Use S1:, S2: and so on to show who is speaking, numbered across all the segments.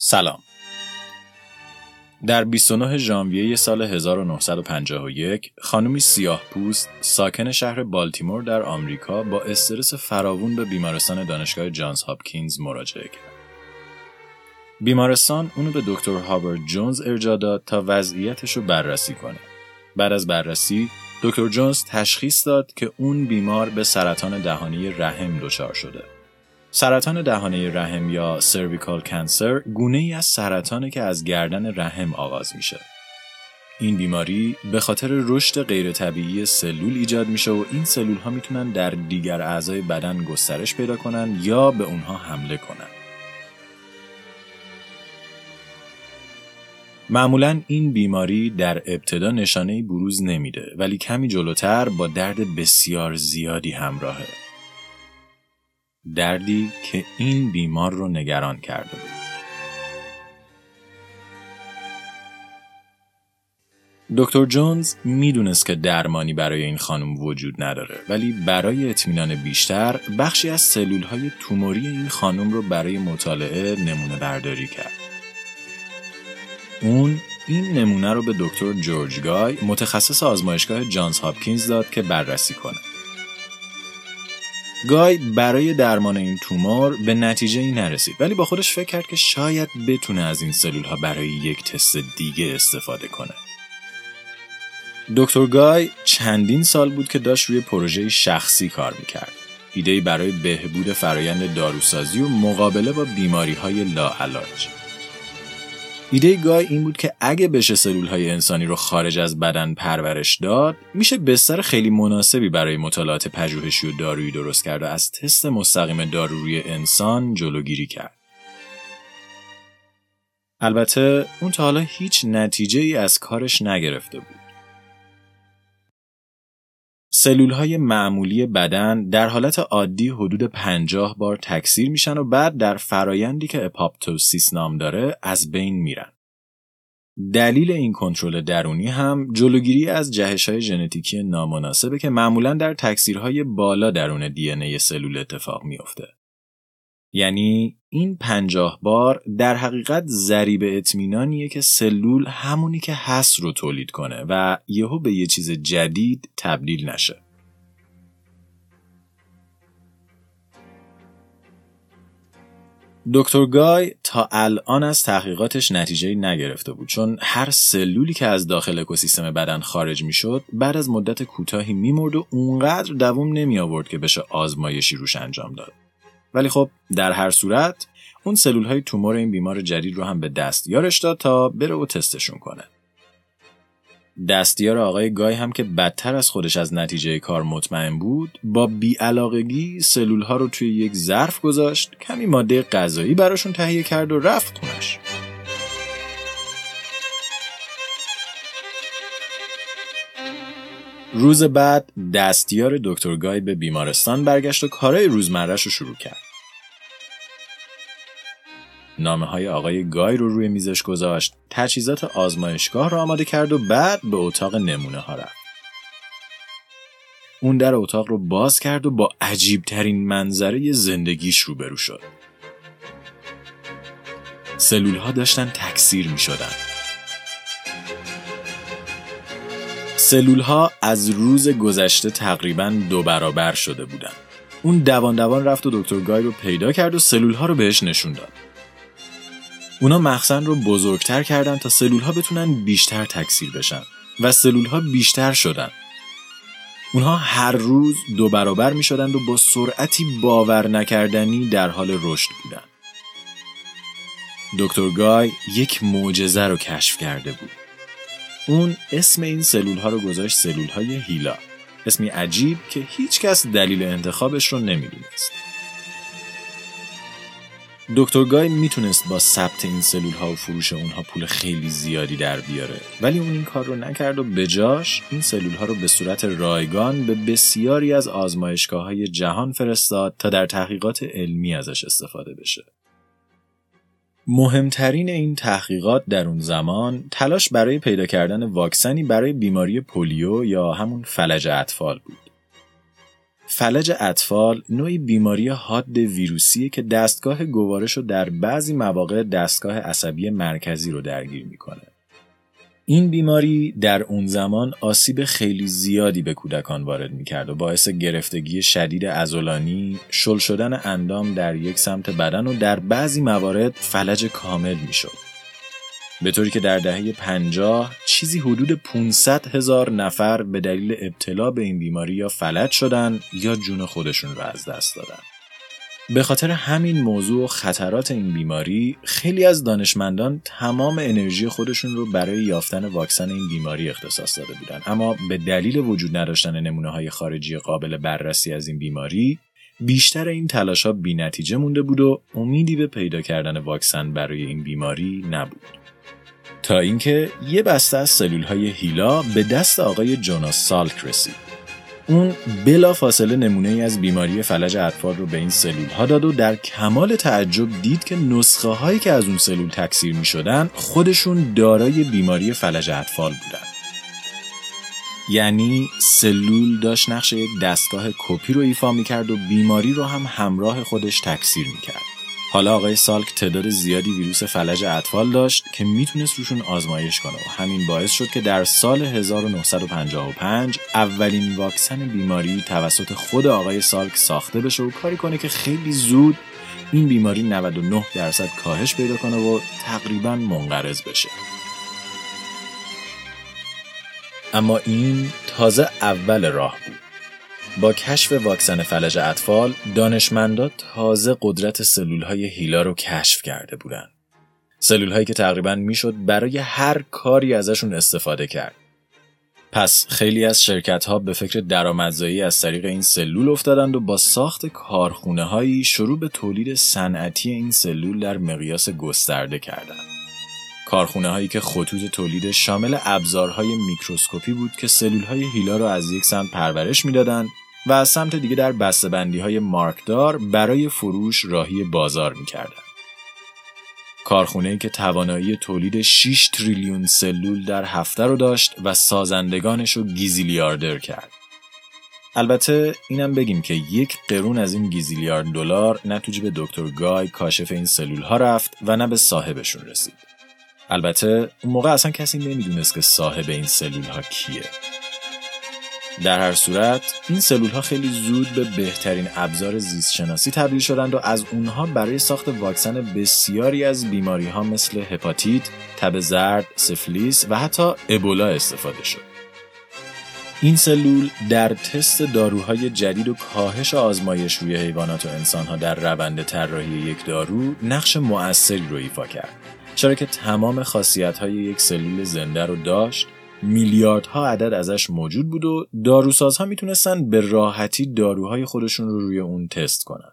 S1: سلام در 29 ژانویه سال 1951 خانمی سیاه پوست ساکن شهر بالتیمور در آمریکا با استرس فراوون به بیمارستان دانشگاه جانز هاپکینز مراجعه کرد. بیمارستان اونو به دکتر هاورد جونز ارجا داد تا وضعیتش رو بررسی کنه. بعد از بررسی دکتر جونز تشخیص داد که اون بیمار به سرطان دهانی رحم دچار شده. سرطان دهانه رحم یا سرویکال کنسر گونه ای از سرطانه که از گردن رحم آغاز میشه. این بیماری به خاطر رشد غیر طبیعی سلول ایجاد میشه و این سلول ها می‌تونن در دیگر اعضای بدن گسترش پیدا کنن یا به اونها حمله کنن. معمولا این بیماری در ابتدا نشانه بروز نمیده ولی کمی جلوتر با درد بسیار زیادی همراهه. دردی که این بیمار رو نگران کرده بود. دکتر جونز می‌دونست که درمانی برای این خانم وجود نداره ولی برای اطمینان بیشتر بخشی از سلول های توموری این خانم رو برای مطالعه نمونه برداری کرد. اون این نمونه رو به دکتر جورج گای متخصص آزمایشگاه جانز هاپکینز داد که بررسی کنه. گای برای درمان این تومور به نتیجه ای نرسید ولی با خودش فکر کرد که شاید بتونه از این سلول ها برای یک تست دیگه استفاده کنه. دکتر گای چندین سال بود که داشت روی پروژه شخصی کار می‌کرد. ایده برای بهبود فرایند داروسازی و مقابله با بیماری های لاعلاج. ایده گای این بود که اگه بشه سلول های انسانی رو خارج از بدن پرورش داد میشه بستر خیلی مناسبی برای مطالعات پژوهشی و دارویی درست کرد و از تست مستقیم دارو روی انسان جلوگیری کرد. البته اون تا حالا هیچ نتیجه ای از کارش نگرفته بود. سلول های معمولی بدن در حالت عادی حدود 50 بار تکثیر میشن و بعد در فرایندی که اپاپتوسیس نام داره از بین میرن. دلیل این کنترل درونی هم جلوگیری از جهش های ژنتیکی نامناسبه که معمولا در تکثیرهای بالا درون دی سلول اتفاق میافته. یعنی این پنجاه بار در حقیقت ذریب اطمینانیه که سلول همونی که هست رو تولید کنه و یهو به یه چیز جدید تبدیل نشه. دکتر گای تا الان از تحقیقاتش نتیجه نگرفته بود چون هر سلولی که از داخل اکوسیستم بدن خارج می‌شد بعد از مدت کوتاهی میمرد و اونقدر دووم نمی آورد که بشه آزمایشی روش انجام داد. ولی خب در هر صورت اون سلول های تومور این بیمار جدید رو هم به دستیارش داد تا بره و تستشون کنه. دستیار آقای گای هم که بدتر از خودش از نتیجه کار مطمئن بود با بیعلاقگی سلول ها رو توی یک ظرف گذاشت کمی ماده غذایی براشون تهیه کرد و رفت خونش. روز بعد دستیار دکتر گای به بیمارستان برگشت و کارهای روزمرهش رو شروع کرد. نامه های آقای گای رو روی میزش گذاشت، تجهیزات آزمایشگاه رو آماده کرد و بعد به اتاق نمونه ها رفت. اون در اتاق رو باز کرد و با عجیب ترین منظره زندگیش روبرو شد. سلول ها داشتن تکثیر می شدن. سلول ها از روز گذشته تقریبا دو برابر شده بودن. اون دوان دوان رفت و دکتر گای رو پیدا کرد و سلول ها رو بهش نشون داد. اونا مخزن رو بزرگتر کردن تا سلول ها بتونن بیشتر تکثیر بشن و سلول ها بیشتر شدن. اونها هر روز دو برابر می شدند و با سرعتی باور نکردنی در حال رشد بودن. دکتر گای یک معجزه رو کشف کرده بود. اون اسم این سلول ها رو گذاشت سلول های هیلا. اسمی عجیب که هیچ کس دلیل انتخابش رو نمی‌دونست. دکتر گای می‌تونست با ثبت این سلول ها و فروش اونها پول خیلی زیادی در بیاره ولی اون این کار رو نکرد و بجاش این سلول ها رو به صورت رایگان به بسیاری از آزمایشگاه های جهان فرستاد تا در تحقیقات علمی ازش استفاده بشه. مهمترین این تحقیقات در اون زمان تلاش برای پیدا کردن واکسنی برای بیماری پولیو یا همون فلج اطفال بود. فلج اطفال نوعی بیماری حاد ویروسیه که دستگاه گوارش رو در بعضی مواقع دستگاه عصبی مرکزی رو درگیر می‌کنه. این بیماری در اون زمان آسیب خیلی زیادی به کودکان وارد می‌کرد و باعث گرفتگی شدید ازولانی، شل شدن اندام در یک سمت بدن و در بعضی موارد فلج کامل می‌شد. به طوری که در دهه 50 چیزی حدود 500 هزار نفر به دلیل ابتلا به این بیماری یا فلج شدن یا جون خودشون رو از دست دادن. به خاطر همین موضوع و خطرات این بیماری خیلی از دانشمندان تمام انرژی خودشون رو برای یافتن واکسن این بیماری اختصاص داده بودن اما به دلیل وجود نداشتن نمونه های خارجی قابل بررسی از این بیماری بیشتر این تلاش ها بی نتیجه مونده بود و امیدی به پیدا کردن واکسن برای این بیماری نبود تا اینکه یه بسته از سلول های هیلا به دست آقای جوناس سالک رسید. اون بلا فاصله نمونه ای از بیماری فلج اطفال رو به این سلول ها داد و در کمال تعجب دید که نسخه هایی که از اون سلول تکثیر می شدن خودشون دارای بیماری فلج اطفال بودن. یعنی سلول داشت نقش یک دستگاه کپی رو ایفا می کرد و بیماری رو هم همراه خودش تکثیر می کرد. حالا آقای سالک تعداد زیادی ویروس فلج اطفال داشت که می‌تونست روشون آزمایش کنه و همین باعث شد که در سال 1955 اولین واکسن بیماری توسط خود آقای سالک ساخته بشه و کاری کنه که خیلی زود این بیماری 99 درصد کاهش پیدا کنه و تقریبا منقرض بشه. اما این تازه اول راه بود. با کشف واکسن فلج اطفال دانشمندا تازه قدرت سلول های هیلا رو کشف کرده بودند. سلول هایی که تقریبا می‌شد برای هر کاری ازشون استفاده کرد. پس خیلی از شرکت ها به فکر درآمدزایی از طریق این سلول افتادند و با ساخت کارخونه هایی شروع به تولید صنعتی این سلول در مقیاس گسترده کردند. کارخونه هایی که خطوط تولید شامل ابزارهای میکروسکوپی بود که سلول های هیلا را از یک سمت پرورش می‌دادند و از سمت دیگه در بسته‌بندی های مارکدار برای فروش راهی بازار می‌کردن. کارخونه که توانایی تولید 6 تریلیون سلول در هفته رو داشت و سازندگانش رو گیزیلیاردر کرد. البته اینم بگیم که یک قرون از این گیزیلیارد دلار نه تو جیب دکتر گای کاشف این سلول ها رفت و نه به صاحبشون رسید. البته اون موقع اصلا کسی نمی‌دونست که صاحب این سلول ها کیه. در هر صورت این سلول ها خیلی زود به بهترین ابزار زیست شناسی تبدیل شدند و از اونها برای ساخت واکسن بسیاری از بیماری ها مثل هپاتیت، تب زرد، سفلیس و حتی ابولا استفاده شد. این سلول در تست داروهای جدید و کاهش آزمایش روی حیوانات و انسانها در روند طراحی یک دارو نقش مؤثری رو ایفا کرد. چرا که تمام خاصیت های یک سلول زنده رو داشت میلیاردها عدد ازش موجود بود و داروسازها می‌تونستن به راحتی داروهای خودشون رو روی اون تست کنن.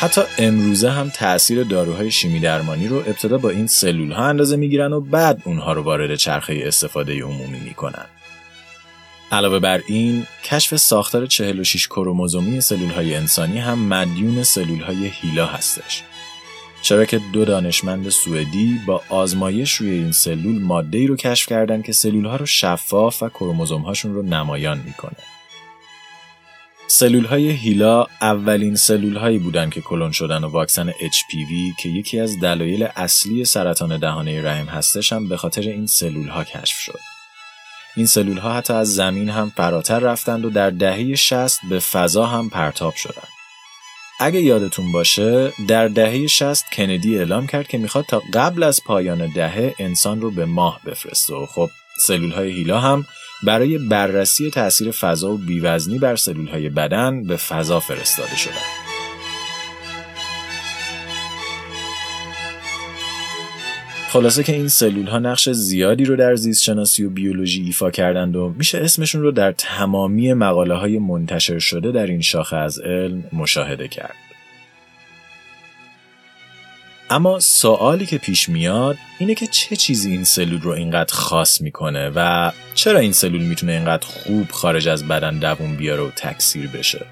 S1: حتی امروزه هم تاثیر داروهای شیمی درمانی رو ابتدا با این سلول ها اندازه می‌گیرن و بعد اونها رو وارد چرخه استفاده عمومی می‌کنن. علاوه بر این کشف ساختار 46 کروموزومی سلول های انسانی هم مدیون سلول های هیلا هستش. چرا که دو دانشمند سوئدی با آزمایش روی این سلول ماده ای رو کشف کردن که سلول ها رو شفاف و کروموزوم هاشون رو نمایان می‌کنه. سلول های هیلا اولین سلول هایی بودن که کلون شدن و واکسن HPV که یکی از دلایل اصلی سرطان دهانه رحم هستش هم به خاطر این سلول ها کشف شد. این سلول ها حتی از زمین هم فراتر رفتند و در دهه 60 به فضا هم پرتاب شدند. اگه یادتون باشه در دهه 60 کندی اعلام کرد که می‌خواد تا قبل از پایان دهه انسان رو به ماه بفرسته و خب سلول های هیلا هم برای بررسی تاثیر فضا و بیوزنی بر سلول های بدن به فضا فرستاده شدن. خلاصه که این سلول ها نقش زیادی رو در زیست شناسی و بیولوژی ایفا کردند و میشه اسمشون رو در تمامی مقاله های منتشر شده در این شاخه از علم مشاهده کرد. اما سوالی که پیش میاد اینه که چه چیزی این سلول رو اینقدر خاص می‌کنه و چرا این سلول می‌تونه اینقدر خوب خارج از بدن دووم بیاره و تکثیر بشه؟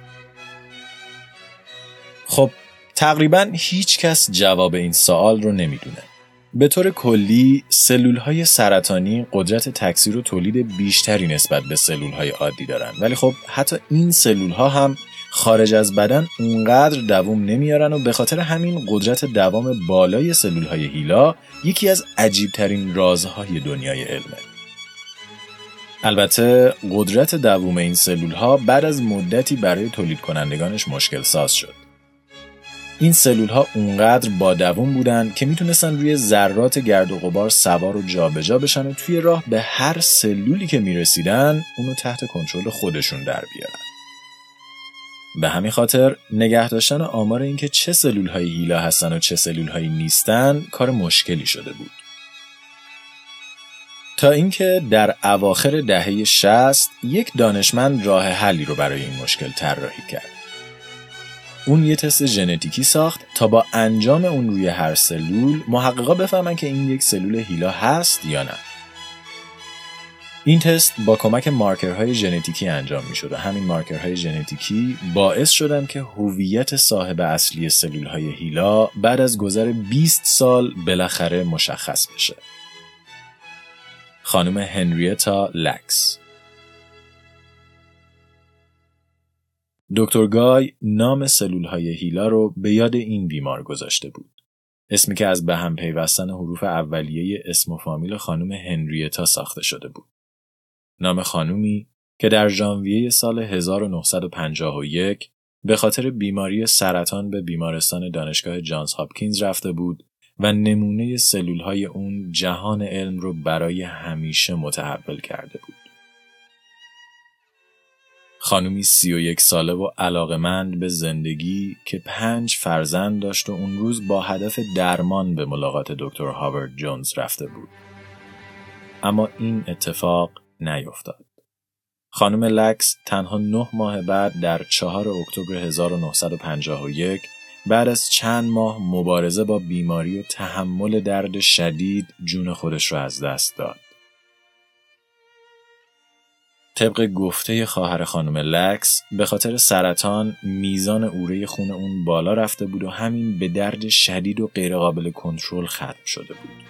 S1: خب تقریبا هیچ کس جواب این سوال رو نمی‌دونه. به طور کلی سلول های سرطانی قدرت تکثیر و تولید بیشتری نسبت به سلول های عادی دارن ولی خب حتی این سلول ها هم خارج از بدن اونقدر دوام نمیارن و به خاطر همین قدرت دوام بالای سلول های هیلا یکی از عجیبترین رازهای دنیای علمه. البته قدرت دوام این سلول ها بعد از مدتی برای تولید کنندگانش مشکل ساز شد. این سلول ها اونقدر با دووم بودن که می‌تونستن روی ذرات گرد و غبار سوار و جابجا بشن و توی راه به هر سلولی که می‌رسیدن اونو تحت کنترل خودشون در بیارن. به همین خاطر نگه داشتن آمار اینکه چه سلول های هیلا هستن و چه سلول هایی نیستن کار مشکلی شده بود. تا اینکه در اواخر دهه 60 یک دانشمند راه حلی رو برای این مشکل طراحی کرد. اون یه تست ژنتیکی ساخت تا با انجام اون روی هر سلول محققا بفهمن که این یک سلول هیلا هست یا نه. این تست با کمک مارکرهای ژنتیکی انجام می شد و همین مارکرهای ژنتیکی باعث شدن که هویت صاحب اصلی سلول های هیلا بعد از گذر 20 سال بالاخره مشخص بشه. خانم هنریتا لکس دکتر گای نام سلول های هیلا رو به یاد این بیمار گذاشته بود. اسمی که از به هم پیوستن حروف اولیه اسم و فامیل خانم هنریتا ساخته شده بود. نام خانومی که در ژانویه سال 1951 به خاطر بیماری سرطان به بیمارستان دانشگاه جانز هاپکینز رفته بود و نمونه سلول های اون جهان علم رو برای همیشه متحول کرده بود. خانومی سی و یک ساله و علاقمند به زندگی که پنج فرزند داشت و اون روز با هدف درمان به ملاقات دکتر هاورد جونز رفته بود. اما این اتفاق نیفتاد. خانم لکس تنها نه ماه بعد در چهار اکتبر 1951 بعد از چند ماه مبارزه با بیماری و تحمل درد شدید جون خودش را از دست داد. طبق گفته خواهر خانم لکس به خاطر سرطان میزان اوره خون اون بالا رفته بود و همین به درد شدید و غیرقابل کنترل ختم شده بود.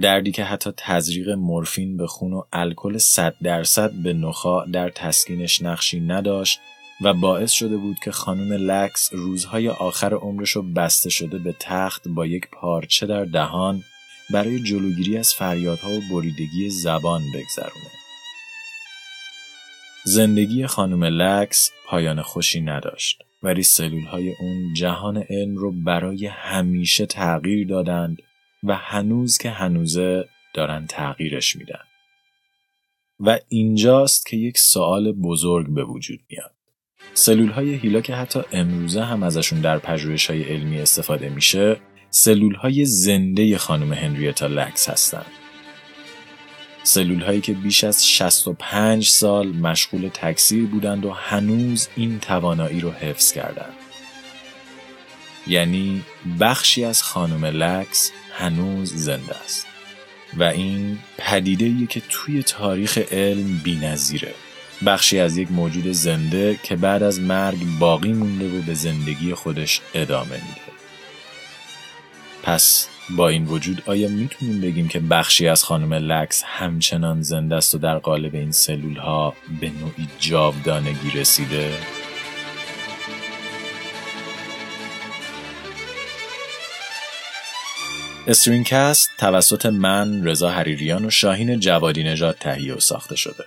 S1: دردی که حتی تزریق مورفین به خون و الکل 100 درصد به نخا در تسکینش نقشی نداشت و باعث شده بود که خانم لکس روزهای آخر عمرش رو بسته شده به تخت با یک پارچه در دهان برای جلوگیری از فریادها و بریدگی زبان بگذرونه. زندگی خانم لکس پایان خوشی نداشت ولی سلول های اون جهان علم رو برای همیشه تغییر دادند و هنوز که هنوزه دارن تغییرش میدن. و اینجاست که یک سوال بزرگ به وجود میاد. سلول های هیلا که حتی امروزه هم ازشون در پژوهش های علمی استفاده میشه سلول های زنده خانم هنریتا لکس هستند. سلول هایی که بیش از 65 سال مشغول تکثیر بودند و هنوز این توانایی رو حفظ کردند. یعنی بخشی از خانم لکس هنوز زنده است و این پدیده که توی تاریخ علم نظیره. بخشی از یک موجود زنده که بعد از مرگ باقی مونده و به زندگی خودش ادامه میده. پس با این وجود آیا می‌تونیم بگیم که بخشی از خانم لکس همچنان زنده است و در قالب این سلول ها به نوعی جاودانگی رسیده؟ StringCast توسط من رضا حریریان و شاهین جوادی نژاد تهیه و ساخته شده.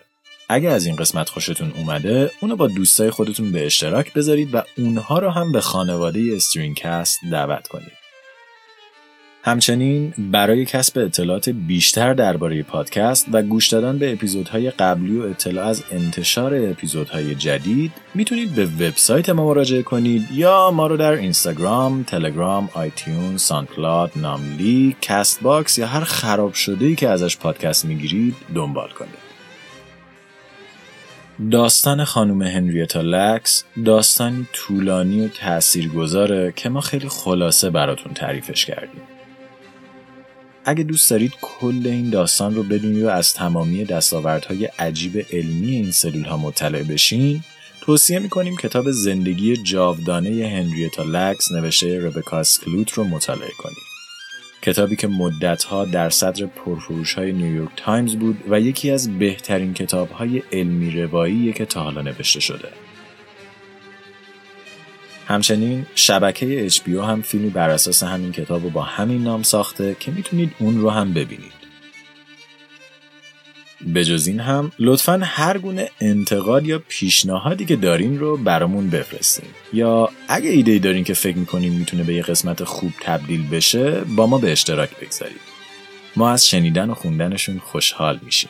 S1: اگه از این قسمت خوشتون اومده اونو با دوستای خودتون به اشتراک بذارید و اونها رو هم به خانواده StringCast دعوت کنید. همچنین برای کسب اطلاعات بیشتر درباره پادکست و گوش دادن به اپیزودهای قبلی و اطلاع از انتشار اپیزودهای جدید می‌تونید به وبسایت ما مراجعه کنید یا ما رو در اینستاگرام، تلگرام، iTunes، SoundCloud، ناملیک، Castbox یا هر خراب شده ای که ازش پادکست می‌گیرید دنبال کنید. داستان خانم هنریتا لکس داستانی طولانی و تاثیرگذاره که ما خیلی خلاصه براتون تعریفش کردیم. اگه دوست دارید کل این داستان رو بدونید و از تمامی دستاوردهای عجیب علمی این سلول ها مطلع بشین توصیه می‌کنیم کتاب زندگی جاودانه هنریتا لکس نوشته ربکا سکلوت رو مطالعه کنید. کتابی که مدتها در صدر پرفروش های نیویورک تایمز بود و یکی از بهترین کتاب های علمی روایی که تا حالا نوشته شده. همچنین شبکه HBO هم فیلمی بر اساس همین کتاب رو با همین نام ساخته که می‌تونید اون رو هم ببینید. به جز این هم لطفا هر گونه انتقاد یا پیشنهادی که دارین رو برامون بفرستین. یا اگه ایده دارین که فکر می‌کنین می‌تونه به یه قسمت خوب تبدیل بشه با ما به اشتراک بگذارید. ما از شنیدن و خوندنشون خوشحال میشیم.